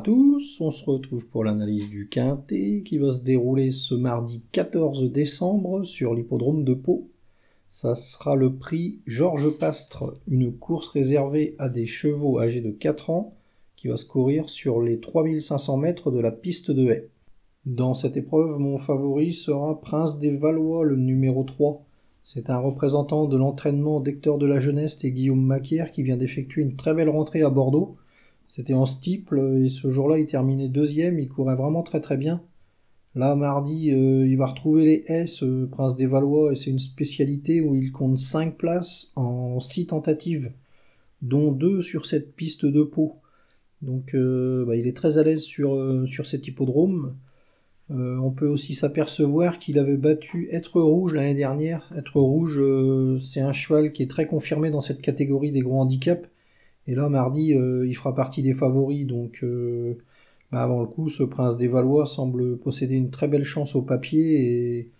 à tous, on se retrouve pour l'analyse du Quintet qui va se dérouler ce mardi 14 décembre sur l'hippodrome de Pau. Ça sera le prix Georges Pastre, une course réservée à des chevaux âgés de 4 ans qui va se courir sur les 3500 mètres de la piste de haie. Dans cette épreuve, mon favori sera Prince des Valois, le numéro 3. C'est un représentant de l'entraînement d'Hector de la Jeunesse et Guillaume Maquière qui vient d'effectuer une très belle rentrée à Bordeaux c'était en steeple et ce jour-là, il terminait deuxième. Il courait vraiment très très bien. Là, mardi, euh, il va retrouver les S, Prince des Valois, et c'est une spécialité où il compte 5 places en 6 tentatives, dont 2 sur cette piste de peau. Donc euh, bah, il est très à l'aise sur, euh, sur cet hippodrome. on peut aussi s'apercevoir qu'il avait battu Être Rouge l'année dernière. Être Rouge, c'est un cheval qui est très confirmé dans cette catégorie des gros handicaps. Et là, mardi, euh, il fera partie des favoris. Donc, euh, bah, avant le coup, ce prince des Valois semble posséder une très belle chance au papier. Et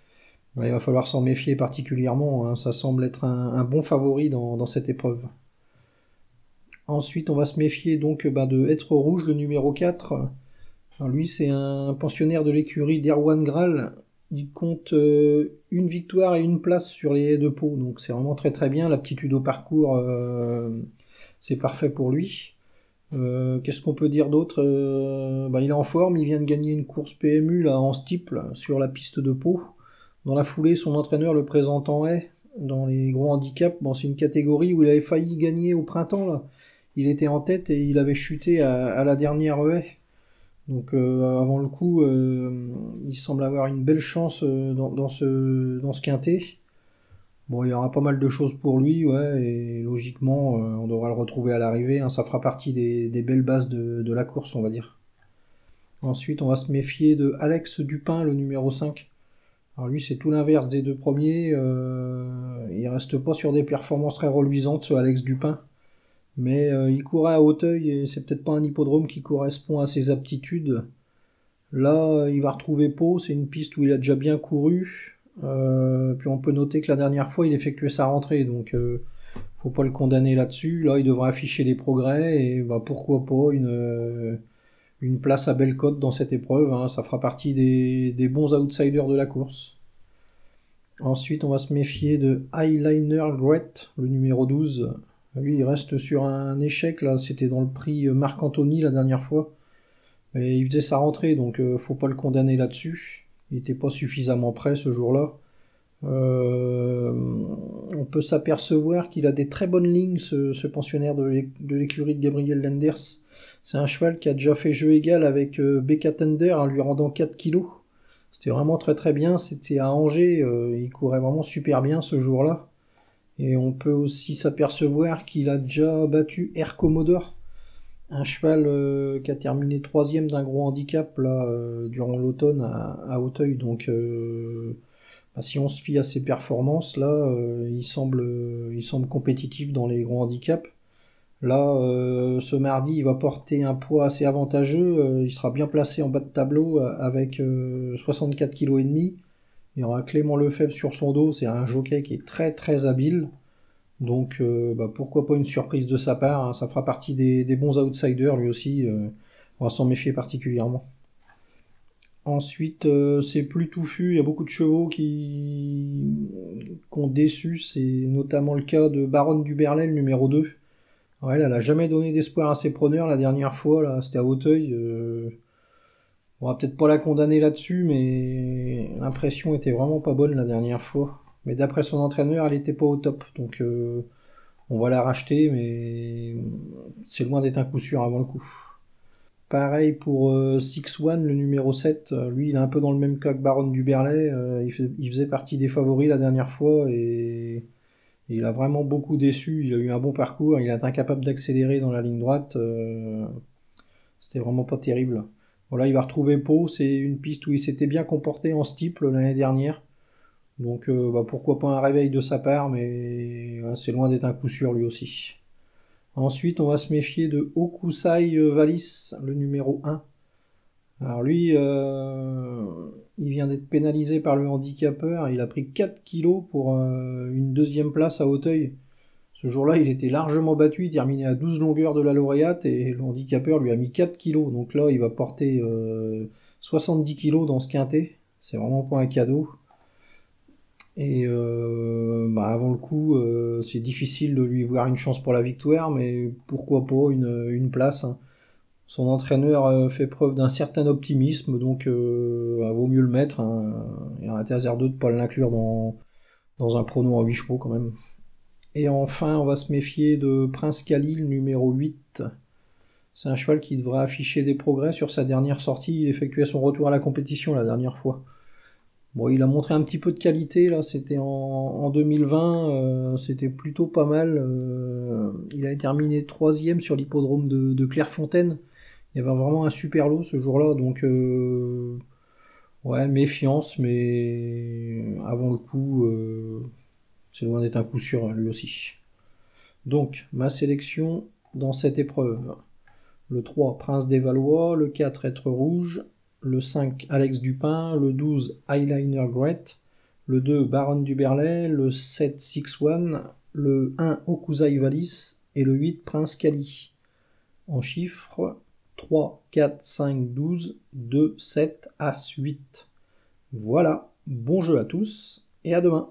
bah, il va falloir s'en méfier particulièrement. Hein. Ça semble être un, bon favori dans, cette épreuve. Ensuite, on va se méfier donc bah, de Être Rouge, le numéro 4. lui, c'est un pensionnaire de l'écurie d'Erwan Graal. Il compte euh, une victoire et une place sur les haies de peau. Donc, c'est vraiment très très bien. L'aptitude au parcours c'est parfait pour lui. Euh, qu'est-ce qu'on peut dire d'autre euh, bah, Il est en forme, il vient de gagner une course PMU là, en steeple sur la piste de Pau. Dans la foulée, son entraîneur le présente en haie dans les gros handicaps. Bon, c'est une catégorie où il avait failli gagner au printemps. Là. Il était en tête et il avait chuté à, la dernière haie. Donc euh, avant le coup, il semble avoir une belle chance dans, ce, dans ce quintet. Bon, il y aura pas mal de choses pour lui, ouais, et logiquement, euh, on devra le retrouver à l'arrivée. Hein. ça fera partie des, belles bases de, la course, on va dire. Ensuite, on va se méfier de Alex Dupin, le numéro 5. Alors lui, c'est tout l'inverse des deux premiers. Euh, il reste pas sur des performances très reluisantes, ce Alex Dupin. Mais euh, il courait à Hauteuil et c'est peut-être pas un hippodrome qui correspond à ses aptitudes. Là, il va retrouver Pau, c'est une piste où il a déjà bien couru. Euh, puis on peut noter que la dernière fois, il effectuait sa rentrée, donc euh, faut pas le condamner là-dessus. Là, il devrait afficher des progrès et bah, pourquoi pas une, euh, une place à belle cote dans cette épreuve. Hein. Ça fera partie des, bons outsiders de la course. Ensuite, on va se méfier de Eyeliner Gret, le numéro 12. Lui, il reste sur un échec, là, c'était dans le prix Marc Anthony la dernière fois. Mais il faisait sa rentrée, donc faut pas le condamner là-dessus. Il n'était pas suffisamment prêt ce jour-là. Euh, on peut s'apercevoir qu'il a des très bonnes lignes, ce, pensionnaire de l'écurie de Gabriel Lenders. C'est un cheval qui a déjà fait jeu égal avec euh, Becca Tender en lui rendant 4 kilos. C'était vraiment très très bien. C'était à Angers. Euh, il courait vraiment super bien ce jour-là. Et on peut aussi s'apercevoir qu'il a déjà battu Air un cheval euh, qui a terminé troisième d'un gros handicap là, euh, durant l'automne à, Hauteuil. Donc, euh, bah, si on se fie à ses performances, là, il, semble, il semble compétitif dans les gros handicaps. Là, ce mardi, il va porter un poids assez avantageux. il sera bien placé en bas de tableau avec 64 kg et demi. Il y aura Clément Lefebvre sur son dos. C'est un jockey qui est très très habile. Donc euh, bah, pourquoi pas une surprise de sa part, hein. ça fera partie des, bons outsiders lui aussi, euh, on va s'en méfier particulièrement. Ensuite, euh, c'est plus touffu, il y a beaucoup de chevaux qui, ont déçu, c'est notamment le cas de Baronne du Berlay, le numéro 2. elle n'a jamais donné d'espoir à ses preneurs la dernière fois, là, c'était à Hauteuil. on va peut-être pas la condamner là-dessus, mais l'impression était vraiment pas bonne la dernière fois. Mais d'après son entraîneur, elle n'était pas au top. Donc euh, on va la racheter, mais c'est loin d'être un coup sûr avant le coup. Pareil pour euh, Six One, le numéro 7. Lui, il est un peu dans le même cas que Baron du Berlay. Euh, il, faisait partie des favoris la dernière fois et, il a vraiment beaucoup déçu. Il a eu un bon parcours. Il est incapable d'accélérer dans la ligne droite. C'était vraiment pas terrible. Voilà, il va retrouver Pau. C'est une piste où il s'était bien comporté en steeple l'année dernière. Donc euh, bah, pourquoi pas un réveil de sa part, mais c'est loin d'être un coup sûr lui aussi. Ensuite, on va se méfier de Okusai Valis, le numéro 1. Alors lui, euh, il vient d'être pénalisé par le handicapeur. Il a pris 4 kilos pour euh, une deuxième place à Hauteuil Ce jour-là, il était largement battu, il terminait à 12 longueurs de la lauréate et le handicapeur lui a mis 4 kilos. Donc là, il va porter 70 kilos dans ce quintet. C'est vraiment pas un cadeau. Et euh, bah, avant le coup, euh, c'est difficile de lui voir une chance pour la victoire, mais pourquoi pas une, place. Hein. Son entraîneur euh, fait preuve d'un certain optimisme, donc il vaut mieux le mettre. Il y a un hasard de ne pas l'inclure dans, dans un pronom à 8 chevaux quand même. Et enfin, on va se méfier de Prince Khalil, numéro 8. C'est un cheval qui devrait afficher des progrès sur sa dernière sortie. Il effectuait son retour à la compétition la dernière fois. Bon, il a montré un petit peu de qualité, là, c'était en, 2020, euh, c'était plutôt pas mal. Euh, il a terminé troisième sur l'hippodrome de, Clairefontaine. Il y avait vraiment un super lot ce jour-là, donc euh, ouais, méfiance, mais avant le coup, c'est loin d'être un coup sûr, hein, lui aussi. Donc, ma sélection dans cette épreuve. Le 3, Prince des Valois, le 4, Être Rouge, le 5 Alex Dupin, le 12 Eyeliner Great, le 2 Baron du Berlay, le 7 Six One, le 1 Okuzai Valis et le 8 Prince Kali. En chiffres 3, 4, 5, 12, 2, 7, As, 8. Voilà, bon jeu à tous et à demain.